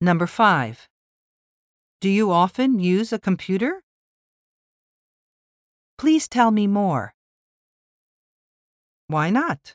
Number 5. Do you often use a computer? Please tell me more. Why not?